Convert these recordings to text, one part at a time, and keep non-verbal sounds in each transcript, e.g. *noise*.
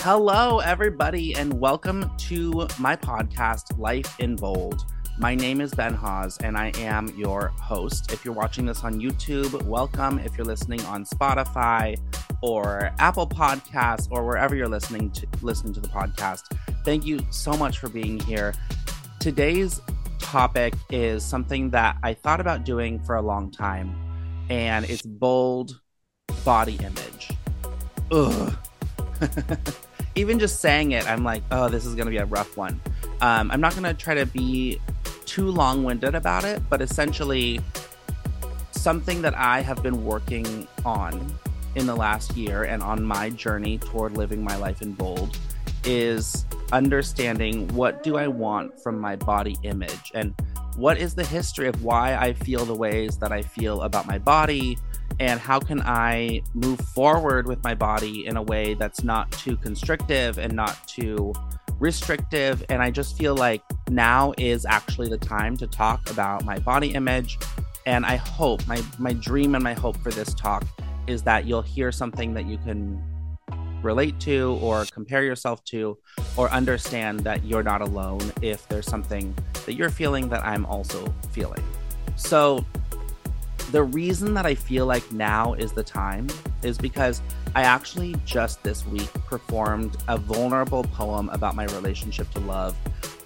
Hello, everybody, and welcome to my podcast, Life in Bold. My name is Ben Hawes, and I am your host. If you're watching this on YouTube, welcome. If you're listening on Spotify or Apple Podcasts or wherever you're listening to listening to the podcast, thank you so much for being here. Today's topic is something that I thought about doing for a long time, and it's bold body image. Ugh. *laughs* even just saying it, I'm like, oh, this is going to be a rough one. Um, I'm not going to try to be too long winded about it, but essentially, something that I have been working on in the last year and on my journey toward living my life in bold is understanding what do I want from my body image and what is the history of why I feel the ways that I feel about my body and how can I move forward with my body in a way that's not too constrictive and not too restrictive. And I just feel like now is actually the time to talk about my body image. And I hope my my dream and my hope for this talk is that you'll hear something that you can relate to or compare yourself to or understand that you're not alone if there's something that you're feeling that I'm also feeling. So the reason that I feel like now is the time is because I actually just this week performed a vulnerable poem about my relationship to love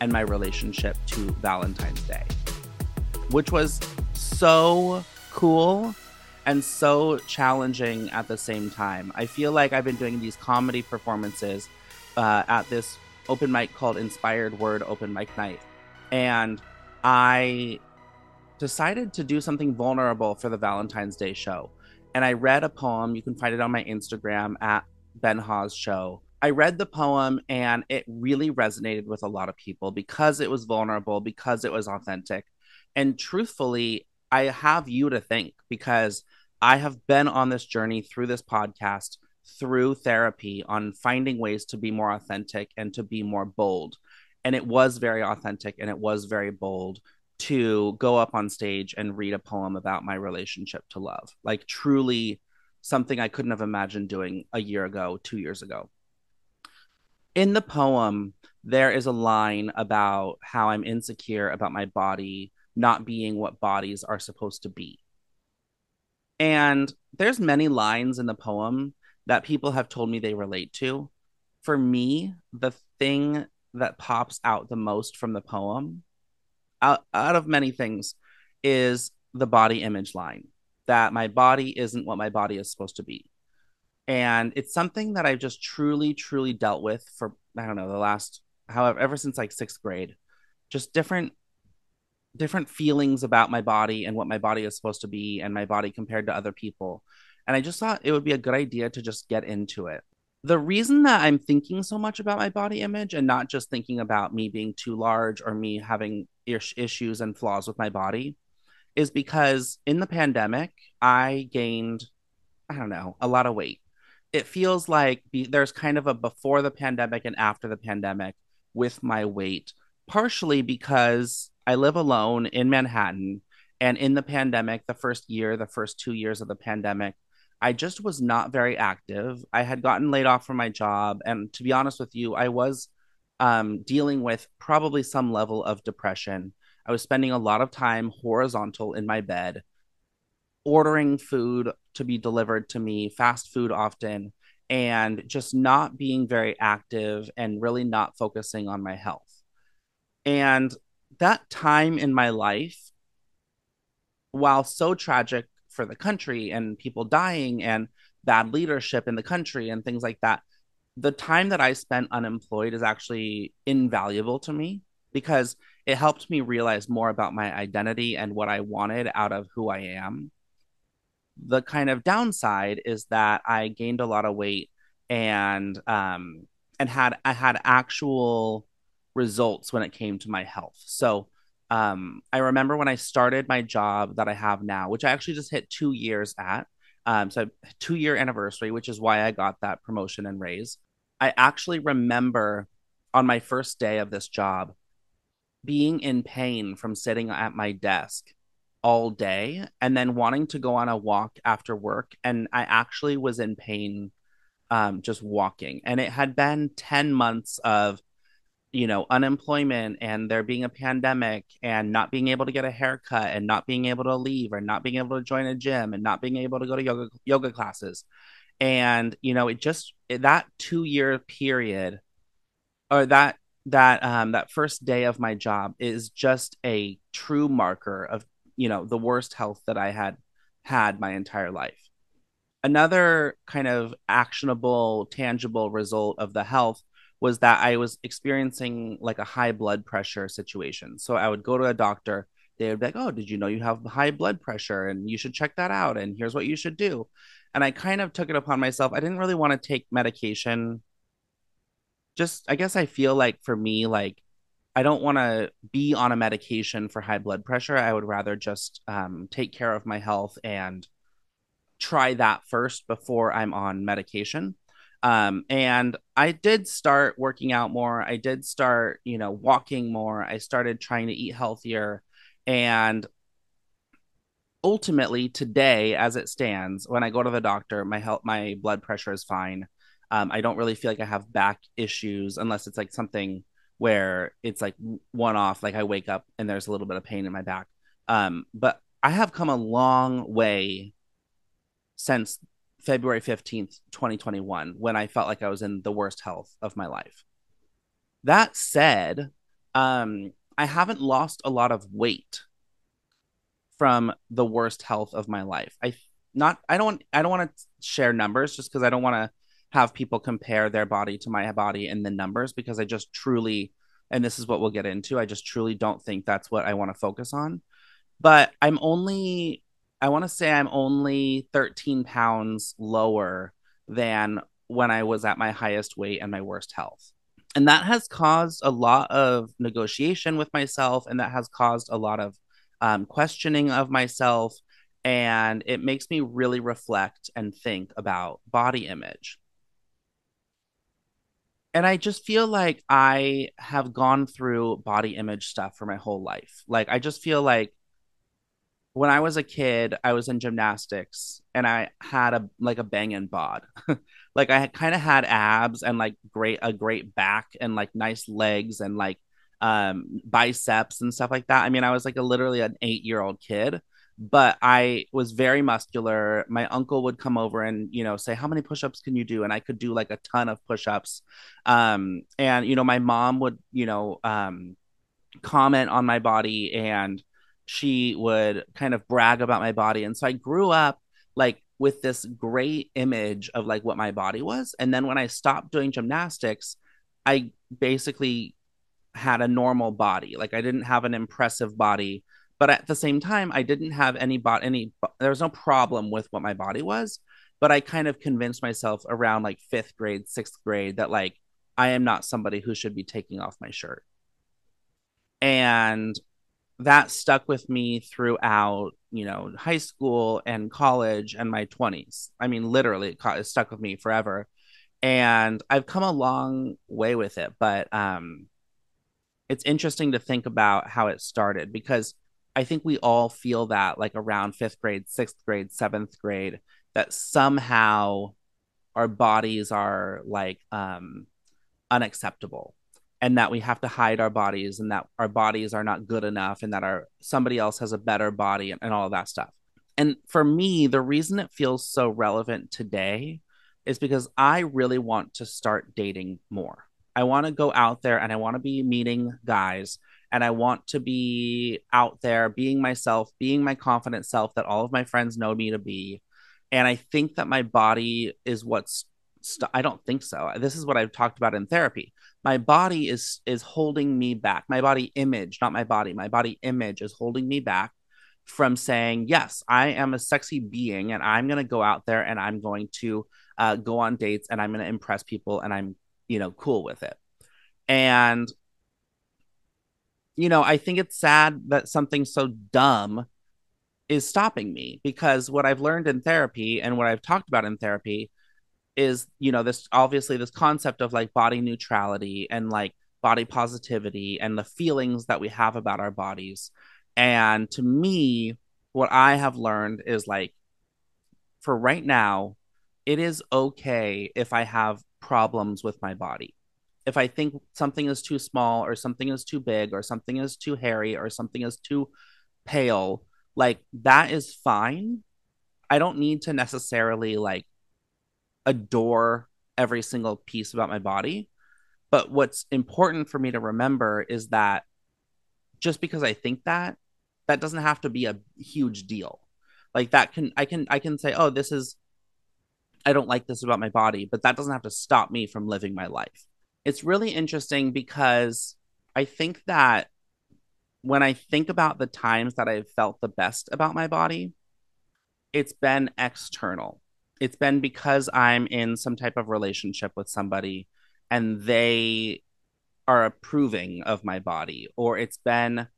and my relationship to Valentine's Day, which was so cool and so challenging at the same time. I feel like I've been doing these comedy performances uh, at this open mic called Inspired Word Open Mic Night. And I decided to do something vulnerable for the Valentine's Day show. And I read a poem. You can find it on my Instagram at Ben Hawes Show. I read the poem and it really resonated with a lot of people because it was vulnerable, because it was authentic. And truthfully, I have you to thank because I have been on this journey through this podcast, through therapy, on finding ways to be more authentic and to be more bold. And it was very authentic and it was very bold to go up on stage and read a poem about my relationship to love. Like truly something I couldn't have imagined doing a year ago, 2 years ago. In the poem, there is a line about how I'm insecure about my body not being what bodies are supposed to be. And there's many lines in the poem that people have told me they relate to. For me, the thing that pops out the most from the poem out, out of many things is the body image line that my body isn't what my body is supposed to be. And it's something that i've just truly truly dealt with for i don't know the last however ever since like sixth grade. Just different different feelings about my body and what my body is supposed to be and my body compared to other people. And i just thought it would be a good idea to just get into it. The reason that I'm thinking so much about my body image and not just thinking about me being too large or me having issues and flaws with my body is because in the pandemic, I gained, I don't know, a lot of weight. It feels like be- there's kind of a before the pandemic and after the pandemic with my weight, partially because I live alone in Manhattan. And in the pandemic, the first year, the first two years of the pandemic, I just was not very active. I had gotten laid off from my job. And to be honest with you, I was um, dealing with probably some level of depression. I was spending a lot of time horizontal in my bed, ordering food to be delivered to me, fast food often, and just not being very active and really not focusing on my health. And that time in my life, while so tragic for the country and people dying and bad leadership in the country and things like that the time that i spent unemployed is actually invaluable to me because it helped me realize more about my identity and what i wanted out of who i am the kind of downside is that i gained a lot of weight and um and had i had actual results when it came to my health so um, I remember when I started my job that I have now, which I actually just hit two years at. Um, so two year anniversary, which is why I got that promotion and raise. I actually remember on my first day of this job being in pain from sitting at my desk all day and then wanting to go on a walk after work. And I actually was in pain um, just walking. And it had been 10 months of, you know, unemployment and there being a pandemic and not being able to get a haircut and not being able to leave or not being able to join a gym and not being able to go to yoga yoga classes. And, you know, it just that two year period or that that um that first day of my job is just a true marker of you know the worst health that I had had my entire life. Another kind of actionable, tangible result of the health was that I was experiencing like a high blood pressure situation. So I would go to a doctor, they would be like, Oh, did you know you have high blood pressure and you should check that out? And here's what you should do. And I kind of took it upon myself. I didn't really want to take medication. Just, I guess I feel like for me, like I don't want to be on a medication for high blood pressure. I would rather just um, take care of my health and try that first before I'm on medication. Um, and I did start working out more. I did start, you know, walking more. I started trying to eat healthier. And ultimately, today, as it stands, when I go to the doctor, my health, my blood pressure is fine. Um, I don't really feel like I have back issues unless it's like something where it's like one off, like I wake up and there's a little bit of pain in my back. Um, but I have come a long way since February 15th, 2021, when I felt like I was in the worst health of my life. That said, um, I haven't lost a lot of weight from the worst health of my life. I not I don't I don't want to share numbers just because I don't want to have people compare their body to my body in the numbers because I just truly, and this is what we'll get into, I just truly don't think that's what I want to focus on. But I'm only, I want to say I'm only 13 pounds lower than when I was at my highest weight and my worst health. And that has caused a lot of negotiation with myself, and that has caused a lot of um, questioning of myself. And it makes me really reflect and think about body image and I just feel like I have gone through body image stuff for my whole life. Like I just feel like when I was a kid, I was in gymnastics and I had a like a banging bod. *laughs* like I kind of had abs and like great a great back and like nice legs and like um biceps and stuff like that. I mean, I was like a literally an 8-year-old kid but I was very muscular. My uncle would come over and, you know, say, How many push ups can you do? And I could do like a ton of push ups. Um, and, you know, my mom would, you know, um, comment on my body and she would kind of brag about my body. And so I grew up like with this great image of like what my body was. And then when I stopped doing gymnastics, I basically had a normal body. Like I didn't have an impressive body but at the same time i didn't have any bot any there was no problem with what my body was but i kind of convinced myself around like fifth grade sixth grade that like i am not somebody who should be taking off my shirt. And that stuck with me throughout you know high school and college and my 20s i mean literally it stuck with me forever. And i've come a long way with it but um it's interesting to think about how it started because I think we all feel that like around fifth grade, sixth grade, seventh grade, that somehow our bodies are like um, unacceptable and that we have to hide our bodies and that our bodies are not good enough and that our somebody else has a better body and, and all of that stuff. And for me, the reason it feels so relevant today is because I really want to start dating more. I want to go out there and I want to be meeting guys and I want to be out there being myself, being my confident self that all of my friends know me to be. And I think that my body is what's st- I don't think so. This is what I've talked about in therapy. My body is is holding me back. My body image, not my body. My body image is holding me back from saying, "Yes, I am a sexy being and I'm going to go out there and I'm going to uh, go on dates and I'm going to impress people and I'm, you know, cool with it." And you know, I think it's sad that something so dumb is stopping me because what I've learned in therapy and what I've talked about in therapy is, you know, this obviously this concept of like body neutrality and like body positivity and the feelings that we have about our bodies. And to me, what I have learned is like for right now, it is okay if I have problems with my body. If I think something is too small or something is too big or something is too hairy or something is too pale, like that is fine. I don't need to necessarily like adore every single piece about my body. But what's important for me to remember is that just because I think that, that doesn't have to be a huge deal. Like that can I can I can say, oh, this is I don't like this about my body, but that doesn't have to stop me from living my life. It's really interesting because I think that when I think about the times that I've felt the best about my body, it's been external. It's been because I'm in some type of relationship with somebody and they are approving of my body, or it's been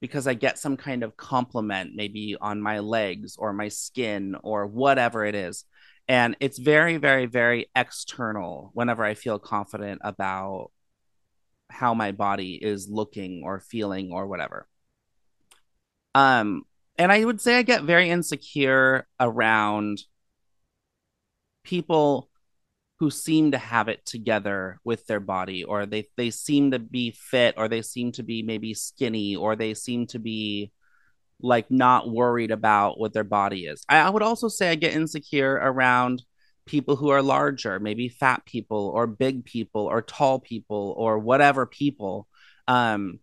because I get some kind of compliment, maybe on my legs or my skin or whatever it is. And it's very, very, very external whenever I feel confident about how my body is looking or feeling or whatever. Um, and I would say I get very insecure around people who seem to have it together with their body or they they seem to be fit or they seem to be maybe skinny or they seem to be like not worried about what their body is. I, I would also say I get insecure around people who are larger, maybe fat people or big people or tall people or whatever people um,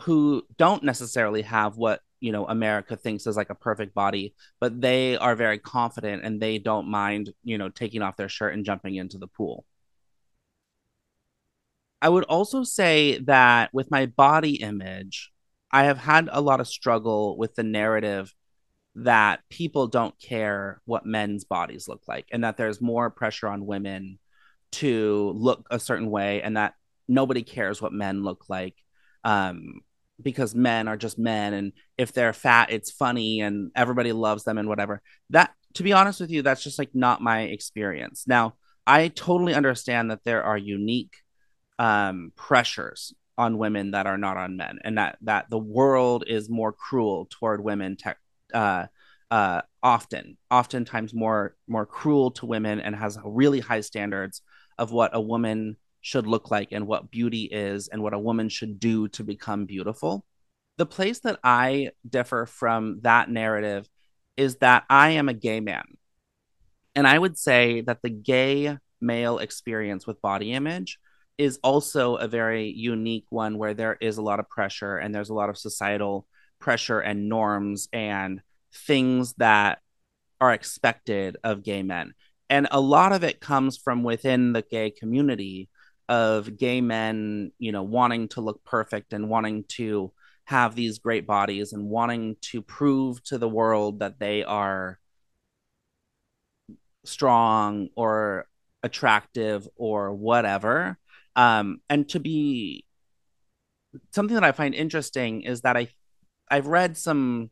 who don't necessarily have what you know America thinks is like a perfect body, but they are very confident and they don't mind you know taking off their shirt and jumping into the pool. I would also say that with my body image, I have had a lot of struggle with the narrative that people don't care what men's bodies look like and that there's more pressure on women to look a certain way and that nobody cares what men look like um, because men are just men and if they're fat it's funny and everybody loves them and whatever. That to be honest with you that's just like not my experience. Now i totally understand that there are unique um, pressures on women that are not on men and that that the world is more cruel toward women te- uh, uh, often oftentimes more more cruel to women and has really high standards of what a woman should look like and what beauty is and what a woman should do to become beautiful. The place that I differ from that narrative is that I am a gay man. And I would say that the gay male experience with body image is also a very unique one where there is a lot of pressure and there's a lot of societal pressure and norms and things that are expected of gay men. And a lot of it comes from within the gay community of gay men, you know, wanting to look perfect and wanting to have these great bodies and wanting to prove to the world that they are strong or attractive or whatever. Um, and to be something that I find interesting is that I I've read some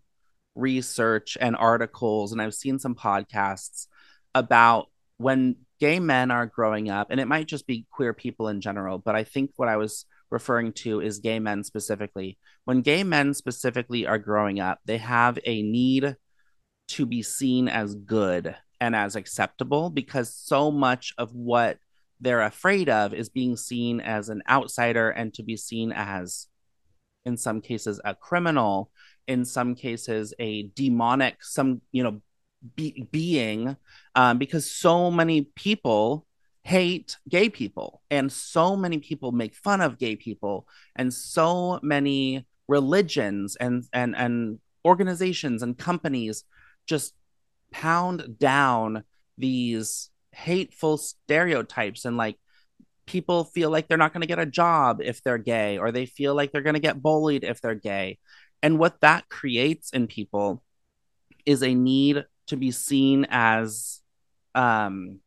research and articles and I've seen some podcasts about when gay men are growing up, and it might just be queer people in general, but I think what I was referring to is gay men specifically. When gay men specifically are growing up, they have a need to be seen as good and as acceptable because so much of what they're afraid of is being seen as an outsider and to be seen as in some cases a criminal in some cases a demonic some you know be- being um, because so many people hate gay people and so many people make fun of gay people and so many religions and and and organizations and companies just pound down these hateful stereotypes and like people feel like they're not going to get a job if they're gay or they feel like they're going to get bullied if they're gay. And what that creates in people is a need to be seen as um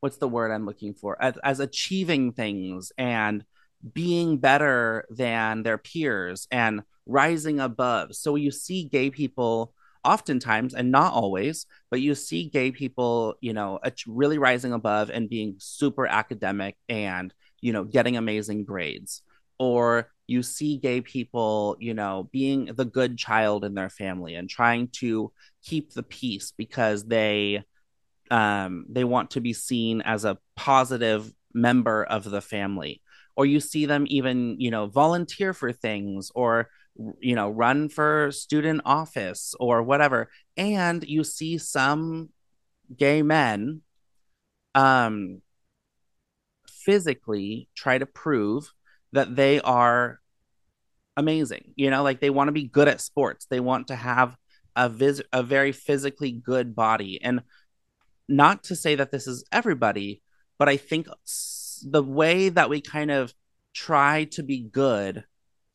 what's the word i'm looking for? As, as achieving things and being better than their peers and rising above. So you see gay people oftentimes and not always but you see gay people you know really rising above and being super academic and you know getting amazing grades. Or you see gay people, you know, being the good child in their family and trying to keep the peace because they um, they want to be seen as a positive member of the family. Or you see them even you know volunteer for things or you know run for student office or whatever and you see some gay men um physically try to prove that they are amazing you know like they want to be good at sports. They want to have a vis- a very physically good body. And not to say that this is everybody but i think the way that we kind of try to be good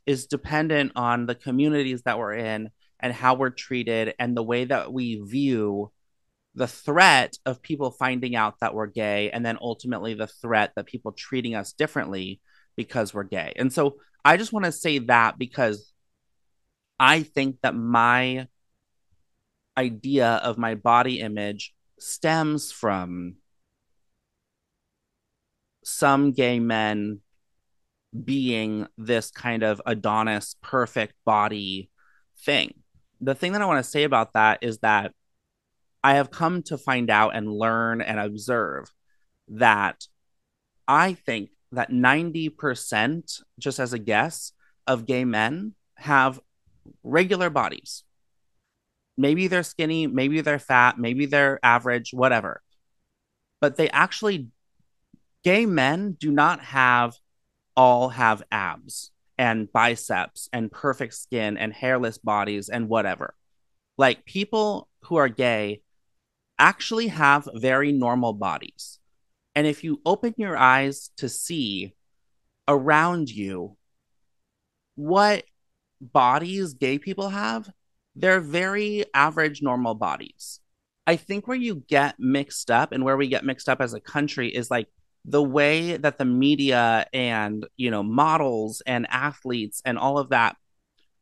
is dependent on the communities that we're in and how we're treated and the way that we view the threat of people finding out that we're gay and then ultimately the threat that people treating us differently because we're gay. And so I just want to say that because I think that my idea of my body image stems from some gay men being this kind of Adonis perfect body thing. The thing that I want to say about that is that I have come to find out and learn and observe that I think that 90%, just as a guess, of gay men have regular bodies. Maybe they're skinny, maybe they're fat, maybe they're average, whatever. But they actually, gay men do not have all have abs and biceps and perfect skin and hairless bodies and whatever. Like people who are gay actually have very normal bodies. And if you open your eyes to see around you what bodies gay people have, they're very average, normal bodies. I think where you get mixed up and where we get mixed up as a country is like the way that the media and you know models and athletes and all of that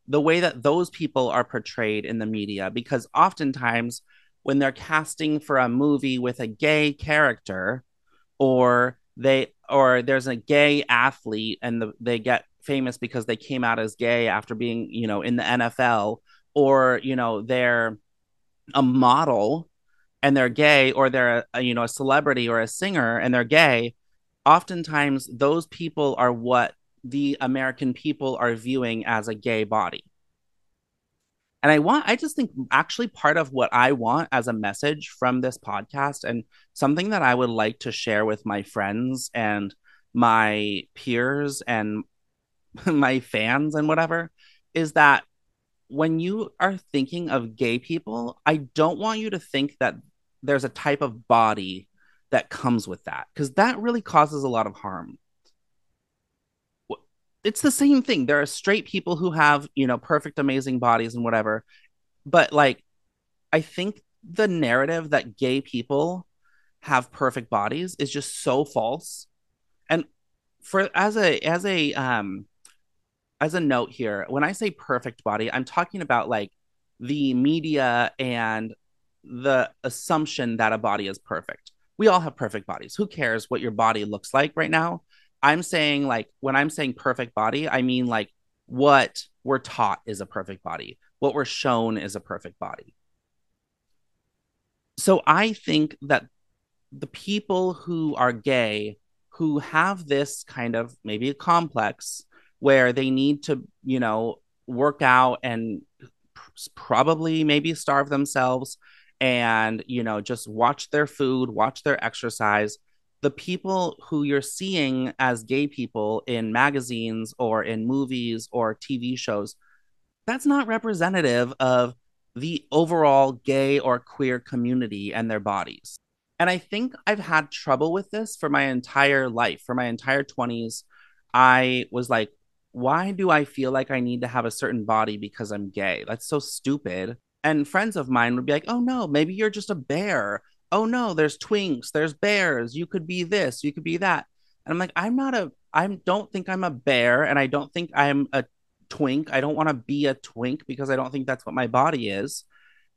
the way that those people are portrayed in the media because oftentimes when they're casting for a movie with a gay character or they or there's a gay athlete and the, they get famous because they came out as gay after being you know in the NFL or you know they're a model and they're gay or they're a, you know a celebrity or a singer and they're gay oftentimes those people are what the american people are viewing as a gay body. And i want i just think actually part of what i want as a message from this podcast and something that i would like to share with my friends and my peers and *laughs* my fans and whatever is that when you are thinking of gay people, I don't want you to think that there's a type of body that comes with that because that really causes a lot of harm. It's the same thing. There are straight people who have, you know, perfect, amazing bodies and whatever. But like, I think the narrative that gay people have perfect bodies is just so false. And for as a as a um as a note here, when I say perfect body, I'm talking about like the media and the assumption that a body is perfect. We all have perfect bodies. Who cares what your body looks like right now? I'm saying, like, when I'm saying perfect body, I mean like what we're taught is a perfect body, what we're shown is a perfect body. So I think that the people who are gay, who have this kind of maybe a complex, where they need to, you know, work out and probably maybe starve themselves and, you know, just watch their food, watch their exercise. The people who you're seeing as gay people in magazines or in movies or TV shows, that's not representative of the overall gay or queer community and their bodies. And I think I've had trouble with this for my entire life, for my entire 20s. I was like, why do I feel like I need to have a certain body because I'm gay? That's so stupid. And friends of mine would be like, oh no, maybe you're just a bear. Oh no, there's twinks, there's bears. You could be this, you could be that. And I'm like, I'm not a, I don't think I'm a bear and I don't think I'm a twink. I don't want to be a twink because I don't think that's what my body is.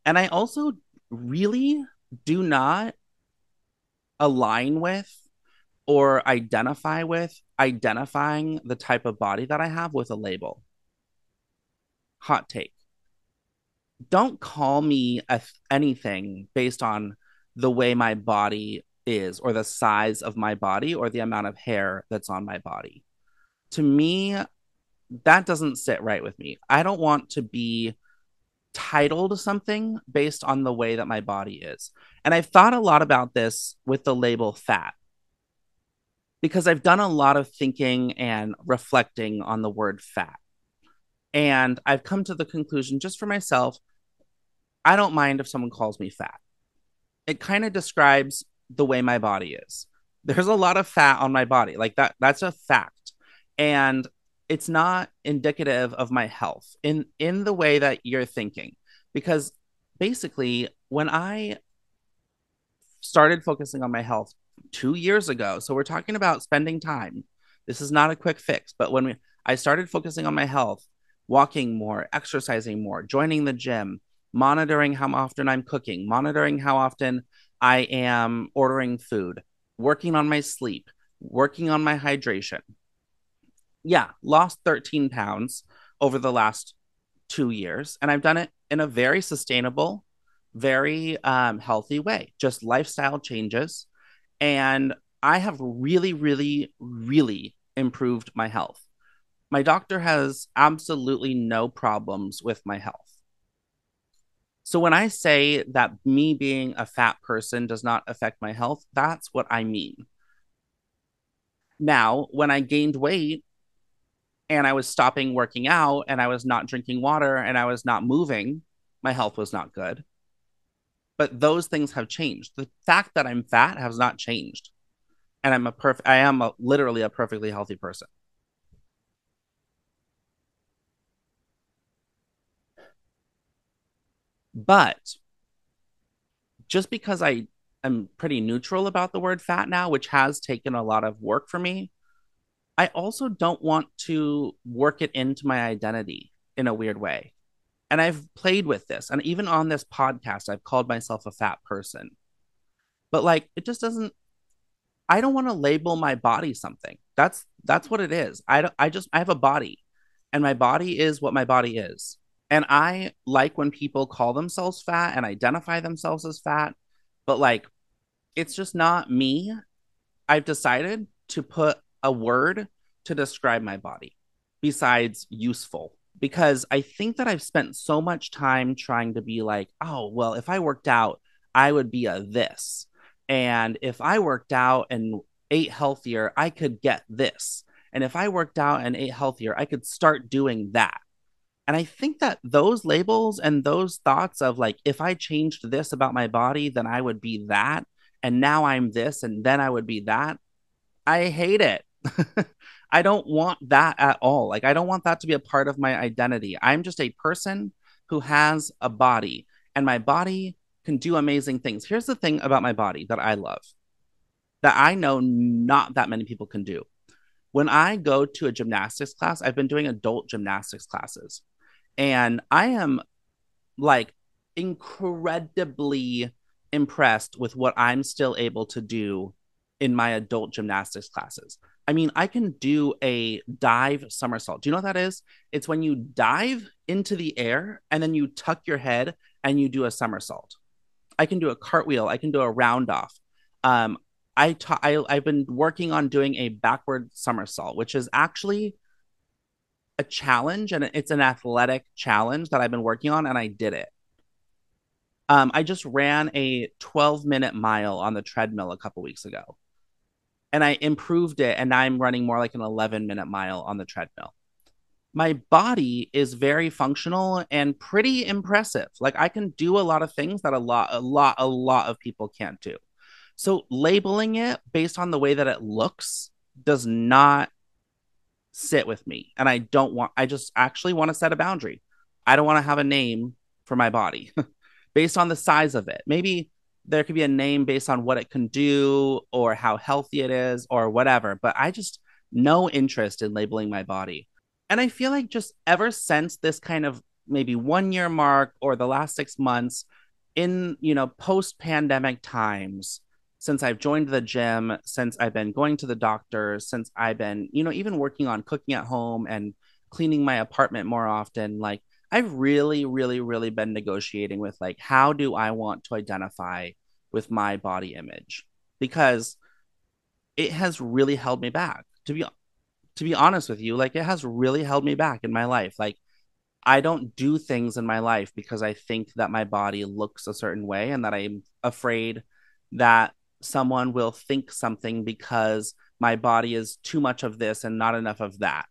And I also really do not align with or identify with identifying the type of body that I have with a label. Hot take. Don't call me a, anything based on the way my body is or the size of my body or the amount of hair that's on my body. To me, that doesn't sit right with me. I don't want to be titled something based on the way that my body is. And I've thought a lot about this with the label fat because I've done a lot of thinking and reflecting on the word fat. And I've come to the conclusion just for myself, I don't mind if someone calls me fat. It kind of describes the way my body is. There's a lot of fat on my body. Like that that's a fact. And it's not indicative of my health in in the way that you're thinking because basically when I started focusing on my health 2 years ago. So we're talking about spending time. This is not a quick fix, but when we I started focusing on my health, walking more, exercising more, joining the gym, monitoring how often I'm cooking, monitoring how often I am ordering food, working on my sleep, working on my hydration. Yeah, lost 13 pounds over the last two years. And I've done it in a very sustainable, very um, healthy way, just lifestyle changes. And I have really, really, really improved my health my doctor has absolutely no problems with my health. So when I say that me being a fat person does not affect my health, that's what I mean. Now, when I gained weight and I was stopping working out and I was not drinking water and I was not moving, my health was not good. But those things have changed. The fact that I'm fat has not changed. And I'm a perfect I am a, literally a perfectly healthy person. But just because I am pretty neutral about the word fat now, which has taken a lot of work for me, I also don't want to work it into my identity in a weird way. And I've played with this. And even on this podcast, I've called myself a fat person. But like, it just doesn't, I don't want to label my body something. That's, that's what it is. I don't, I just, I have a body and my body is what my body is. And I like when people call themselves fat and identify themselves as fat, but like it's just not me. I've decided to put a word to describe my body besides useful because I think that I've spent so much time trying to be like, oh, well, if I worked out, I would be a this. And if I worked out and ate healthier, I could get this. And if I worked out and ate healthier, I could start doing that. And I think that those labels and those thoughts of like, if I changed this about my body, then I would be that. And now I'm this, and then I would be that. I hate it. *laughs* I don't want that at all. Like, I don't want that to be a part of my identity. I'm just a person who has a body, and my body can do amazing things. Here's the thing about my body that I love that I know not that many people can do. When I go to a gymnastics class, I've been doing adult gymnastics classes. And I am like incredibly impressed with what I'm still able to do in my adult gymnastics classes. I mean, I can do a dive somersault. Do you know what that is? It's when you dive into the air and then you tuck your head and you do a somersault. I can do a cartwheel. I can do a round off. Um, I, ta- I I've been working on doing a backward somersault, which is actually a challenge and it's an athletic challenge that I've been working on and I did it. Um, I just ran a 12 minute mile on the treadmill a couple weeks ago and I improved it and now I'm running more like an 11 minute mile on the treadmill. My body is very functional and pretty impressive. Like I can do a lot of things that a lot, a lot, a lot of people can't do. So labeling it based on the way that it looks does not sit with me. And I don't want, I just actually want to set a boundary. I don't want to have a name for my body *laughs* based on the size of it. Maybe there could be a name based on what it can do or how healthy it is or whatever, but I just no interest in labeling my body. And I feel like just ever since this kind of maybe one year mark or the last six months in, you know, post pandemic times, since I've joined the gym, since I've been going to the doctor, since I've been, you know, even working on cooking at home and cleaning my apartment more often, like I've really, really, really been negotiating with like, how do I want to identify with my body image because it has really held me back. To be to be honest with you, like it has really held me back in my life. Like I don't do things in my life because I think that my body looks a certain way and that I'm afraid that someone will think something because my body is too much of this and not enough of that.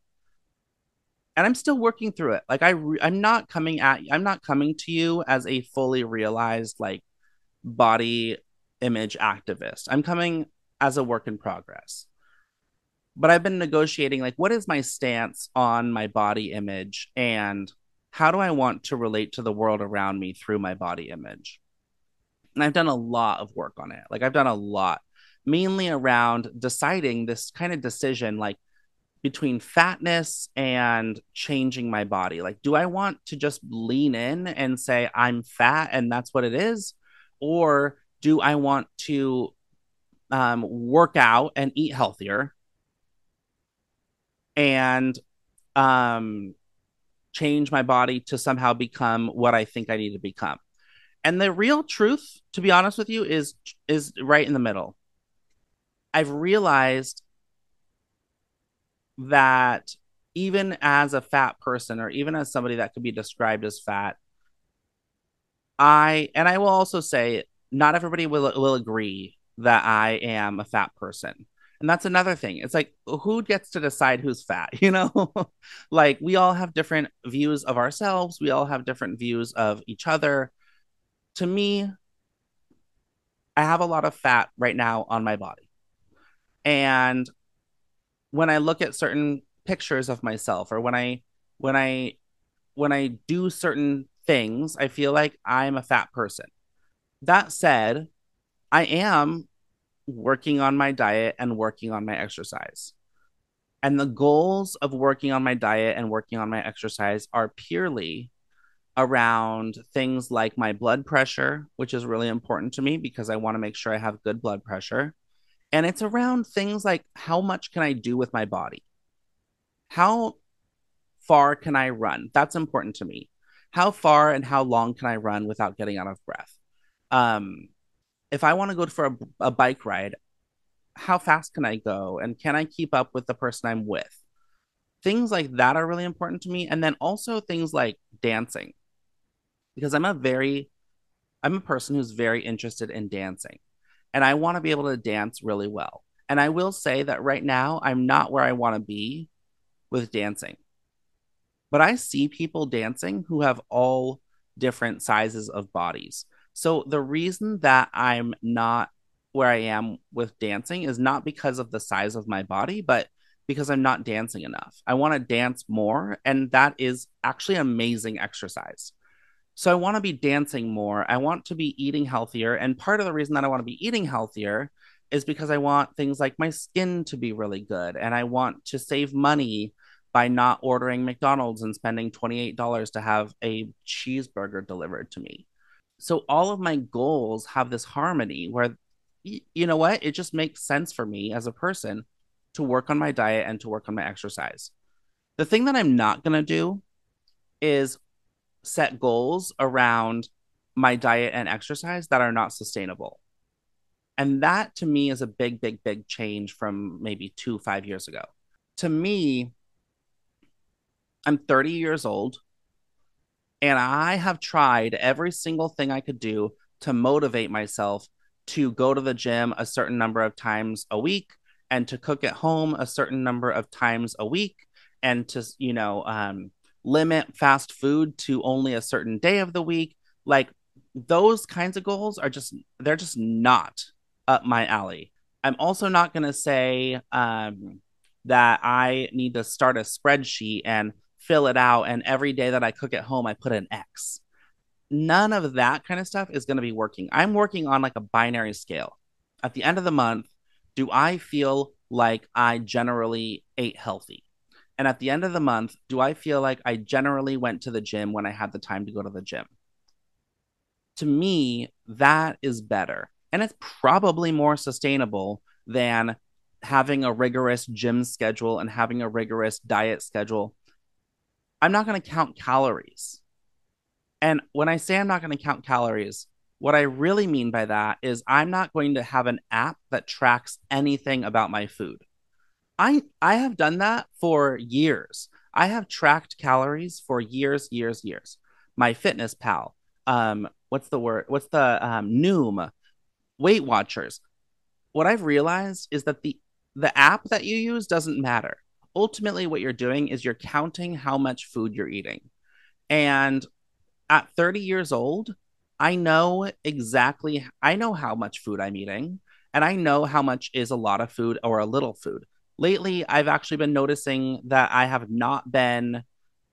And I'm still working through it. Like I re- I'm not coming at I'm not coming to you as a fully realized like body image activist. I'm coming as a work in progress. But I've been negotiating like what is my stance on my body image and how do I want to relate to the world around me through my body image? And I've done a lot of work on it. Like I've done a lot, mainly around deciding this kind of decision like between fatness and changing my body. Like, do I want to just lean in and say I'm fat and that's what it is? Or do I want to um, work out and eat healthier and um, change my body to somehow become what I think I need to become. And the real truth, to be honest with you, is is right in the middle. I've realized that even as a fat person or even as somebody that could be described as fat, I and I will also say not everybody will will agree that I am a fat person. And that's another thing. It's like, who gets to decide who's fat? *laughs* You know, like we all have different views of ourselves, we all have different views of each other. To me, I have a lot of fat right now on my body. And when I look at certain pictures of myself or when I when I when I do certain things, I feel like I'm a fat person. That said, I am working on my diet and working on my exercise. And the goals of working on my diet and working on my exercise are purely around things like my blood pressure, which is really important to me because I want to make sure I have good blood pressure. And it's around things like how much can I do with my body? How far can I run? That's important to me. How far and how long can I run without getting out of breath? Um, if I want to go for a, a bike ride, how fast can I go? And can I keep up with the person I'm with? Things like that are really important to me. And then also things like dancing, because I'm a very, I'm a person who's very interested in dancing and I want to be able to dance really well. And I will say that right now, I'm not where I want to be with dancing. But I see people dancing who have all different sizes of bodies. So the reason that I'm not where I am with dancing is not because of the size of my body, but because I'm not dancing enough. I want to dance more, and that is actually amazing exercise. So I want to be dancing more. I want to be eating healthier. And part of the reason that I want to be eating healthier is because I want things like my skin to be really good. And I want to save money by not ordering McDonald's and spending $28 to have a cheeseburger delivered to me so all of my goals have this harmony where you know what it just makes sense for me as a person to work on my diet and to work on my exercise the thing that i'm not going to do is set goals around my diet and exercise that are not sustainable. And that to me is a big big big change from maybe two five years ago. To me i'm 30 years old and I have tried every single thing I could do to motivate myself to go to the gym a certain number of times a week and to cook at home a certain number of times a week and to, you know, um, limit fast food to only a certain day of the week. Like those kinds of goals are just, they're just not up my alley. I'm also not going to say um, that I need to start a spreadsheet and fill it out and every day that I cook at home I put an X. None of that kind of stuff is going to be working. I'm working on like a binary scale. At the end of the month, do I feel like I generally ate healthy? And at the end of the month, do I feel like I generally went to the gym when I had the time to go to the gym? To me, that is better. And it's probably more sustainable than having a rigorous gym schedule and having a rigorous diet schedule I'm not going to count calories. And when I say I'm not going to count calories, What I really mean by that is I'm not going to have an app that tracks anything about my food. I I have done that for years. I have tracked calories for years, years, years. My Fitness Pal, um, what's the word? What's the um, Noom, Weight Watchers. What I've realized is that the the app that you use doesn't matter. Ultimately, what you're doing is you're counting how much food you're eating. And at 30 years old, I know exactly, I know how much food I'm eating, and I know how much is a lot of food or a little food. Lately, I've actually been noticing that I have not been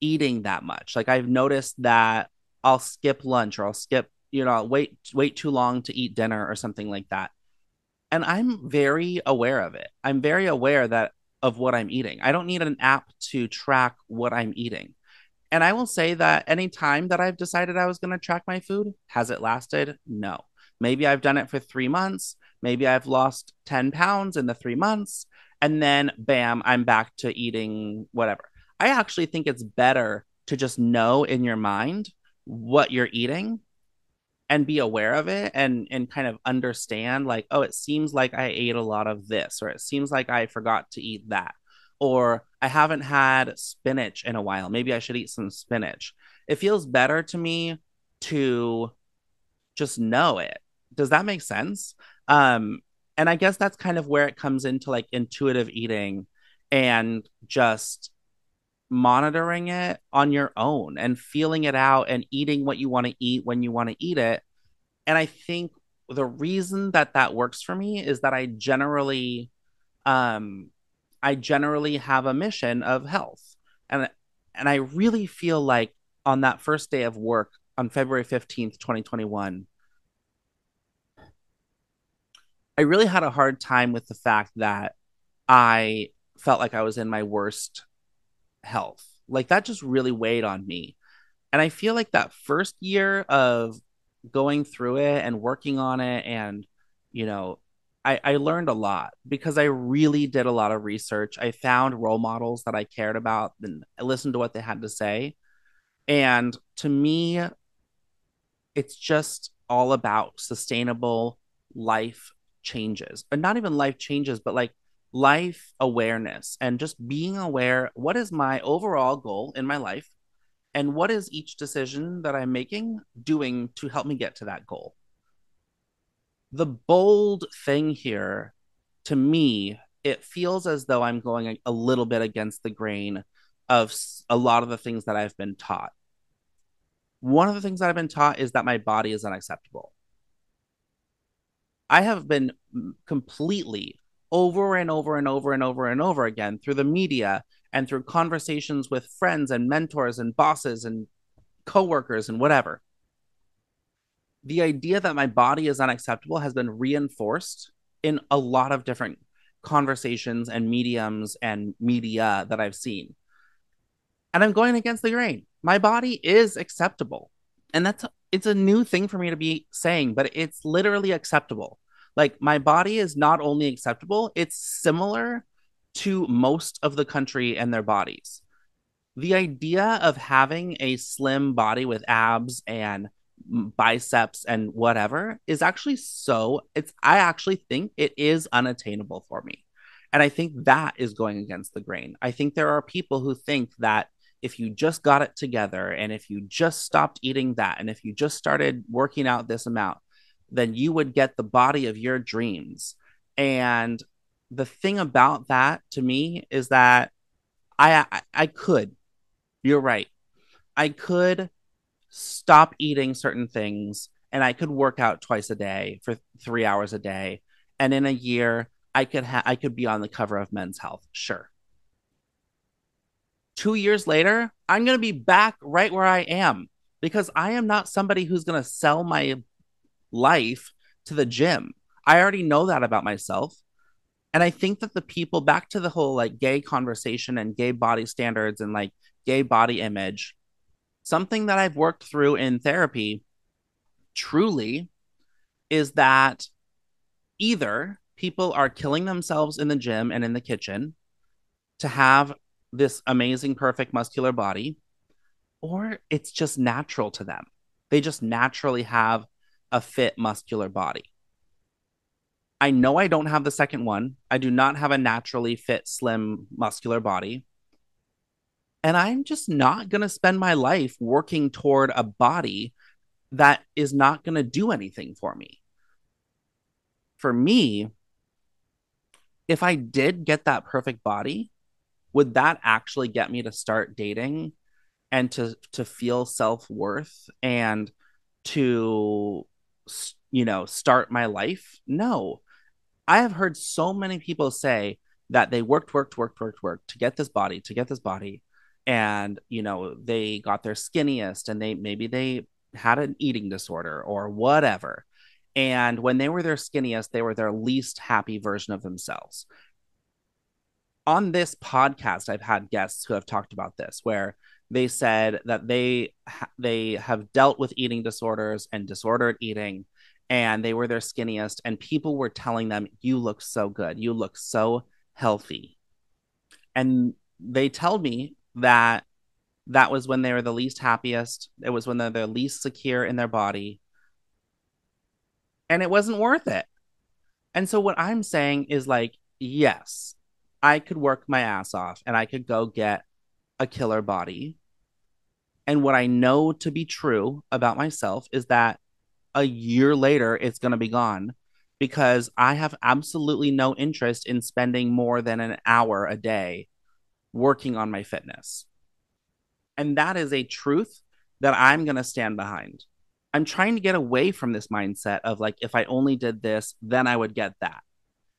eating that much. Like I've noticed that I'll skip lunch or I'll skip, you know, I'll wait wait too long to eat dinner or something like that. And I'm very aware of it. I'm very aware that of what I'm eating. I don't need an app to track what I'm eating. And I will say that any time that I've decided I was going to track my food, has it lasted? No. Maybe I've done it for three months. Maybe I've lost 10 pounds in the three months. And then, bam, I'm back to eating whatever. I actually think it's better to just know in your mind what you're eating and be aware of it and and kind of understand like oh it seems like i ate a lot of this or it seems like i forgot to eat that or I haven't had spinach in a while. Maybe I should eat some spinach. It feels better to me to just know it. Does that make sense? Um, and I guess that's kind of where it comes into like intuitive eating and just monitoring it on your own and feeling it out and eating what you want to eat when you want to eat it. And I think the reason that that works for me is that I generally um I generally have a mission of health. And and I really feel like on that first day of work on February 15th, 2021, I really had a hard time with the fact that I felt like I was in my worst health. Like that just really weighed on me. And I feel like that first year of going through it and working on it and, you know, I, I learned a lot because I really did a lot of research. I found role models that I cared about and I listened to what they had to say. And to me, it's just all about sustainable life changes, but not even life changes, but like life awareness and just being aware what is my overall goal in my life? And what is each decision that I'm making doing to help me get to that goal? The bold thing here to me it feels as though i'm going a little bit against the grain of a lot of the things that i've been taught. One of the things that i've been taught is that my body is unacceptable i have been completely over and over and over and over and over again through the media and through conversations with friends and mentors and bosses and coworkers and whatever the idea that my body is unacceptable has been reinforced in a lot of different conversations and mediums and media that I've seen. And I'm going against the grain. My body is acceptable. And that's it's a new thing for me to be saying, but it's literally acceptable. Like my body is not only acceptable, it's similar to most of the country and their bodies. The idea of having a slim body with abs and biceps and whatever is actually so it's i actually think it is unattainable for me and i think that is going against the grain i think there are people who think that if you just got it together and if you just stopped eating that and if you just started working out this amount then you would get the body of your dreams and the thing about that to me is that i i, I could you're right i could stop eating certain things and I could work out twice a day for three hours a day. And in a year, I could ha- I could be on the cover of Men's Health. Sure. Two years later, I'm going to be back right where I am because I am not somebody who's going to sell my life to the gym. I already know that about myself. And I think that the people back to the whole like gay conversation and gay body standards and like gay body image, something that I've worked through in therapy truly is that either people are killing themselves in the gym and in the kitchen to have this amazing, perfect muscular body, or it's just natural to them. They just naturally have a fit muscular body. I know I don't have the second one. I do not have a naturally fit, slim, muscular body. And I'm just not going to spend my life working toward a body that is not going to do anything for me. For me, if I did get that perfect body, would that actually get me to start dating and to to feel self-worth and to you know start my life? No. I have heard so many people say that they worked worked worked worked worked to get this body, to get this body and you know they got their skinniest and they maybe they had an eating disorder or whatever and when they were their skinniest they were their least happy version of themselves on this podcast i've had guests who have talked about this where they said that they they have dealt with eating disorders and disordered eating and they were their skinniest and people were telling them you look so good you look so healthy and they tell me that that was when they were the least happiest. It was when they're the least secure in their body. And it wasn't worth it. And so what I'm saying is like, yes, I could work my ass off and I could go get a killer body. And what I know to be true about myself is that a year later, it's going to be gone because I have absolutely no interest in spending more than an hour a day working on my fitness. And that is a truth that I'm going to stand behind. I'm trying to get away from this mindset of like, if I only did this, then I would get that.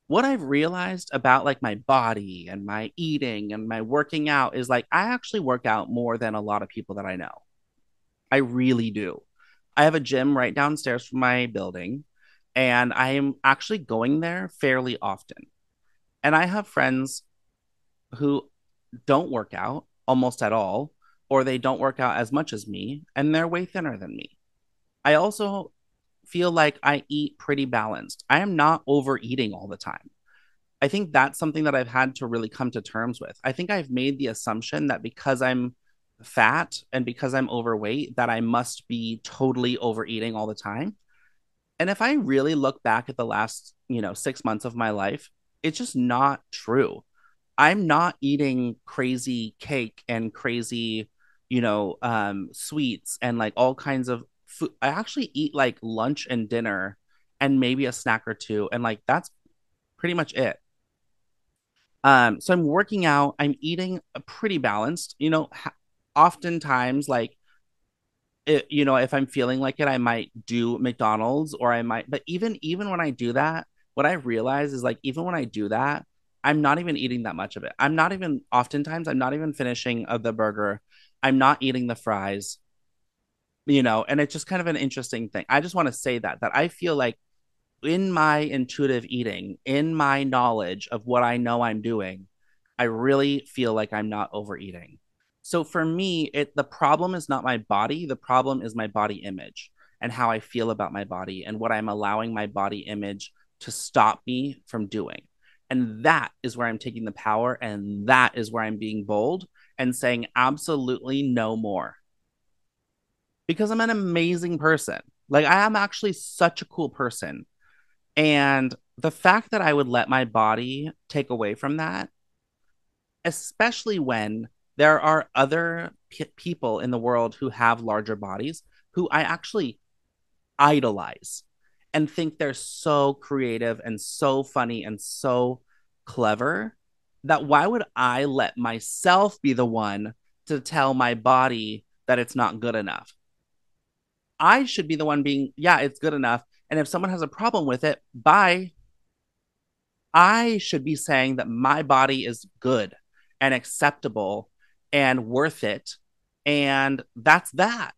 What I've realized about like my body and my eating and my working out is like, I actually work out more than a lot of people that I know. I really do. I have a gym right downstairs from my building, and I am actually going there fairly often. And I have friends who don't work out almost at all, or they don't work out as much as me, and they're way thinner than me. I also feel like I eat pretty balanced. I am not overeating all the time. I think that's something that I've had to really come to terms with. I think I've made the assumption that because I'm fat and because I'm overweight, that I must be totally overeating all the time. And if I really look back at the last, you know, six months of my life, it's just not true. I'm not eating crazy cake and crazy, you know, um, sweets and like all kinds of food. I actually eat like lunch and dinner and maybe a snack or two. And like that's pretty much it. Um, so I'm working out, I'm eating a pretty balanced, you know, ha- oftentimes like it, you know, if I'm feeling like it, I might do McDonald's or I might, but even even when I do that, what I realize is like even when I do that, I'm not even eating that much of it. I'm not even oftentimes I'm not even finishing of the burger. I'm not eating the fries. You know, and it's just kind of an interesting thing. I just want to say that that I feel like in my intuitive eating, in my knowledge of what I know I'm doing, I really feel like I'm not overeating. So for me, it the problem is not my body, the problem is my body image and how I feel about my body and what I'm allowing my body image to stop me from doing. And that is where I'm taking the power. And that is where I'm being bold and saying absolutely no more. Because I'm an amazing person. Like, I am actually such a cool person. And the fact that I would let my body take away from that, especially when there are other p- people in the world who have larger bodies who I actually idolize and think they're so creative and so funny and so clever that why would I let myself be the one to tell my body that it's not good enough? I should be the one being, yeah, it's good enough. And if someone has a problem with it, bye. I should be saying that my body is good and acceptable and worth it. And that's that.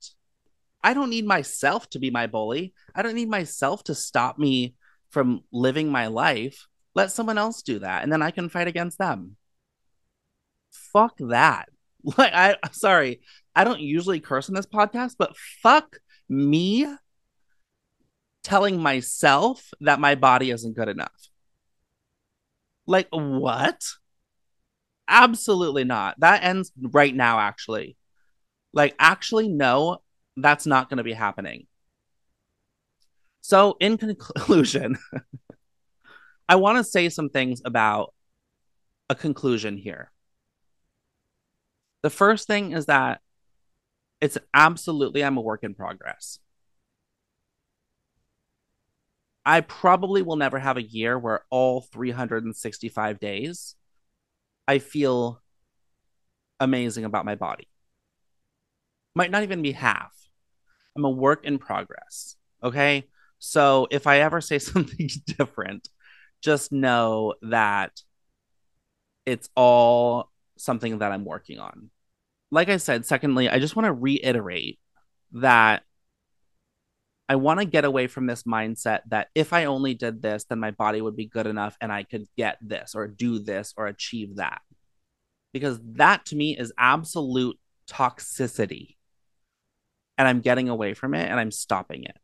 I don't need myself to be my bully. I don't need myself to stop me from living my life. Let someone else do that and then I can fight against them. Fuck that. *laughs* Like I sorry, I don't usually curse on this podcast, but fuck me telling myself that my body isn't good enough. Like what? Absolutely not. That ends right now actually. Like actually no, that's not going to be happening. So, in conclusion, *laughs* I want to say some things about a conclusion here. The first thing is that it's absolutely, I'm a work in progress. I probably will never have a year where all 365 days I feel amazing about my body. Might not even be half. I'm a work in progress. Okay. So if I ever say *laughs* something different, just know that it's all something that I'm working on. Like I said, secondly, I just want to reiterate that I want to get away from this mindset that if I only did this, then my body would be good enough and I could get this or do this or achieve that. Because that to me is absolute toxicity. And I'm getting away from it and I'm stopping it.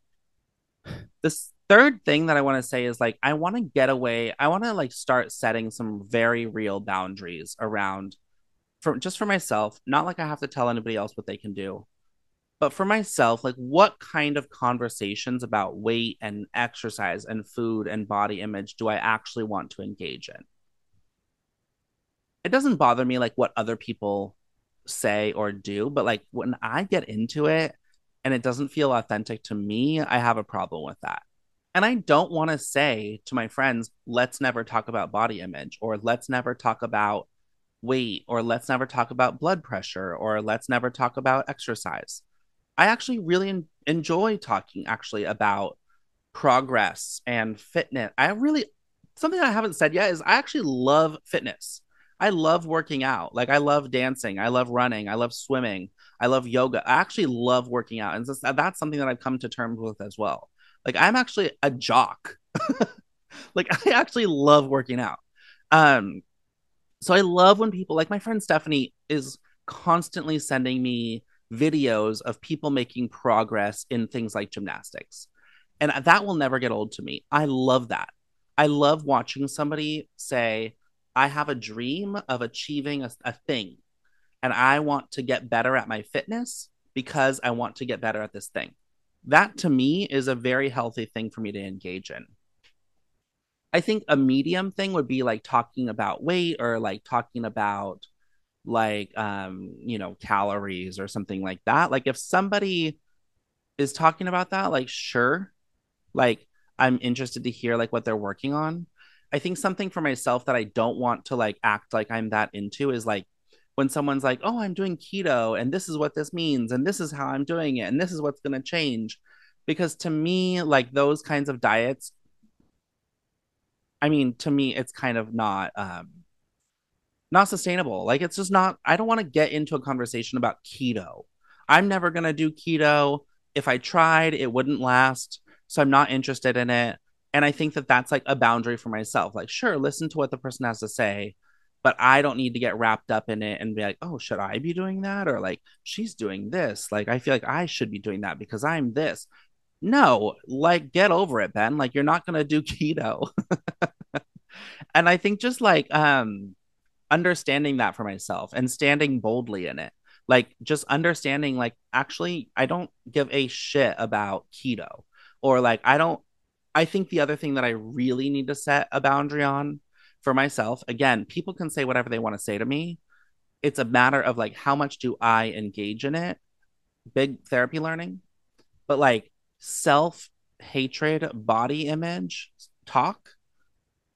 This third thing that I want to say is like, I want to get away. I want to like start setting some very real boundaries around for just for myself, not like I have to tell anybody else what they can do but for myself, like what kind of conversations about weight and exercise and food and body image do I actually want to engage in? It doesn't bother me like what other people say or do, but like when I get into it and it doesn't feel authentic to me, I have a problem with that. And I don't want to say to my friends, let's never talk about body image or let's never talk about weight or let's never talk about blood pressure or let's never talk about exercise I actually really en- enjoy talking actually about progress and fitness. I really something I haven't said yet is I actually love fitness. I love working out. Like I love dancing. I love running. I love swimming. I love yoga. I actually love working out. And that's something that I've come to terms with as well. Like I'm actually a jock. *laughs* like *laughs* I actually love working out. Um so I love when people like my friend Stephanie is constantly sending me videos of people making progress in things like gymnastics. And that will never get old to me. I love that. I love watching somebody say, I have a dream of achieving a, a thing, and I want to get better at my fitness because I want to get better at this thing. That to me is a very healthy thing for me to engage in. I think a medium thing would be like talking about weight or like talking about like um you know calories or something like that. Like if somebody is talking about that like sure like i'm interested to hear like what they're working on. I think something for myself that i don't want to like act like i'm that into is like when someone's like oh i'm doing keto and this is what this means and this is how i'm doing it and this is what's going to change. Because to me like those kinds of diets i mean to me it's kind of not um not sustainable. Like it's just not I don't want to get into a conversation about keto. I'm never going to do keto. If I tried, it wouldn't last. So I'm not interested in it. And I think that that's like a boundary for myself. Like sure, listen to what the person has to say, but I don't need to get wrapped up in it and be like, "Oh, should I be doing that?" or like, "She's doing this." Like I feel like I should be doing that because I'm this. No, like get over it, Ben. Like you're not going to do *laughs* keto. and I think just like um understanding that for myself and standing boldly in it. Like just understanding like actually i don't give a shit about keto. Or like i don't i think the other thing that i really need to set a boundary on for myself again people can say whatever they want to say to me. It's a matter of like how much do i engage in it? Big therapy learning. But like self hatred body image talk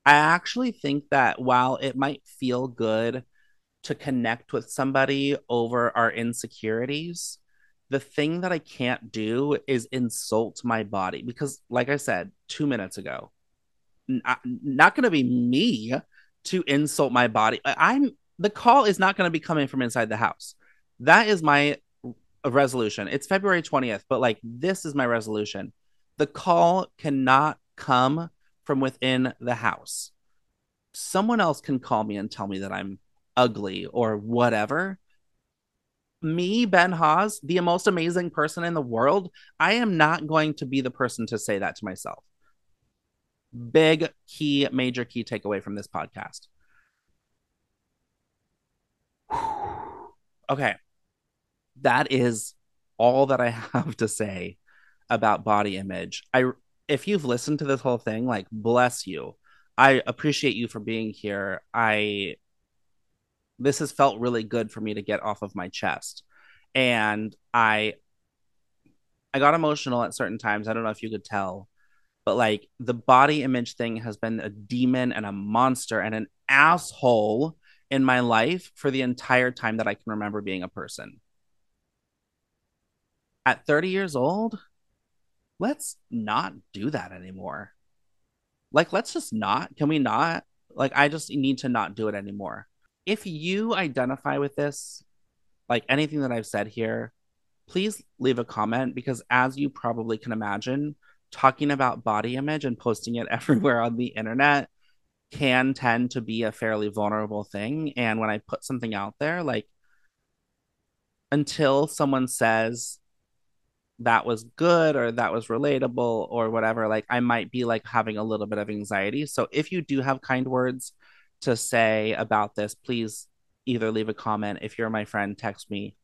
I actually think that while it might feel good to connect with somebody over our insecurities, the thing that I can't do is insult my body because, like I said two minutes ago, not, not going to be me to insult my body. I'm the call is not going to be coming from inside the house. That is my resolution. It's February 20th, but like this is my resolution. The call cannot come from within the house. Someone else can call me and tell me that I'm ugly or whatever. Me, Ben Haas, the most amazing person in the world, I am not going to be the person to say that to myself. Big key, major key takeaway from this podcast. *sighs* okay. That is all that I *laughs* have to say about body image. I if you've listened to this whole thing, like bless you. I appreciate you for being here. I this has felt really good for me to get off of my chest. And I I got emotional at certain times. I don't know if you could tell, but like the body image thing has been a demon and a monster and an asshole in my life for the entire time that I can remember being a person. At 30 years old, let's not do that anymore. Like, let's just not. Can we not? Like, I just need to not do it anymore. If you identify with this, like anything that I've said here, please leave a comment because, as you probably can imagine, talking about body image and posting it *laughs* everywhere on the internet can tend to be a fairly vulnerable thing. And when I put something out there, like until someone says that was good or that was relatable or whatever, like I might be like having a little bit of anxiety. So if you do have kind words to say about this, please either leave a comment. If you're my friend, text me.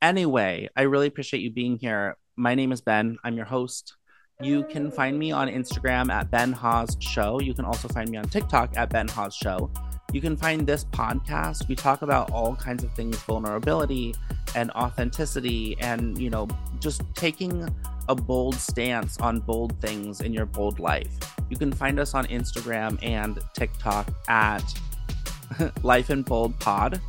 Anyway, I really appreciate you being here. My name is Ben. I'm your host. You can find me on Instagram at Ben Haas Show. You can also find me on TikTok at Ben Haas Show. You can find this podcast. We talk about all kinds of things vulnerability and authenticity and, you know, just taking a bold stance on bold things in your bold life. You can find us on Instagram and TikTok at *laughs* Life in Bold Pod.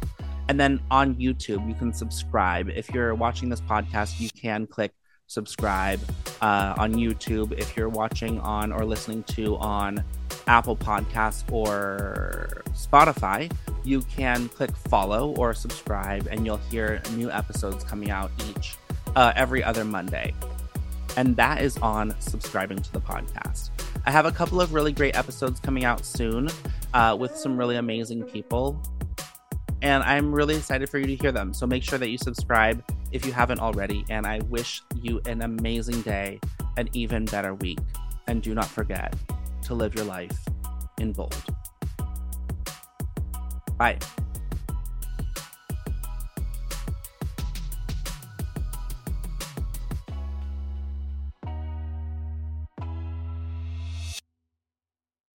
And then on YouTube, you can subscribe. If you're watching this podcast, you can click subscribe uh, on YouTube. If you're watching on or listening to on Apple Podcasts or Spotify, you can click follow or subscribe, and you'll hear new episodes coming out each uh, every other Monday. And that is on subscribing to the podcast. I have a couple of really great episodes coming out soon uh, with some really amazing people. And I'm really excited for you to hear them. So make sure that you subscribe if you haven't already. And I wish you an amazing day, an even better week. And do not forget to live your life in bold. Bye.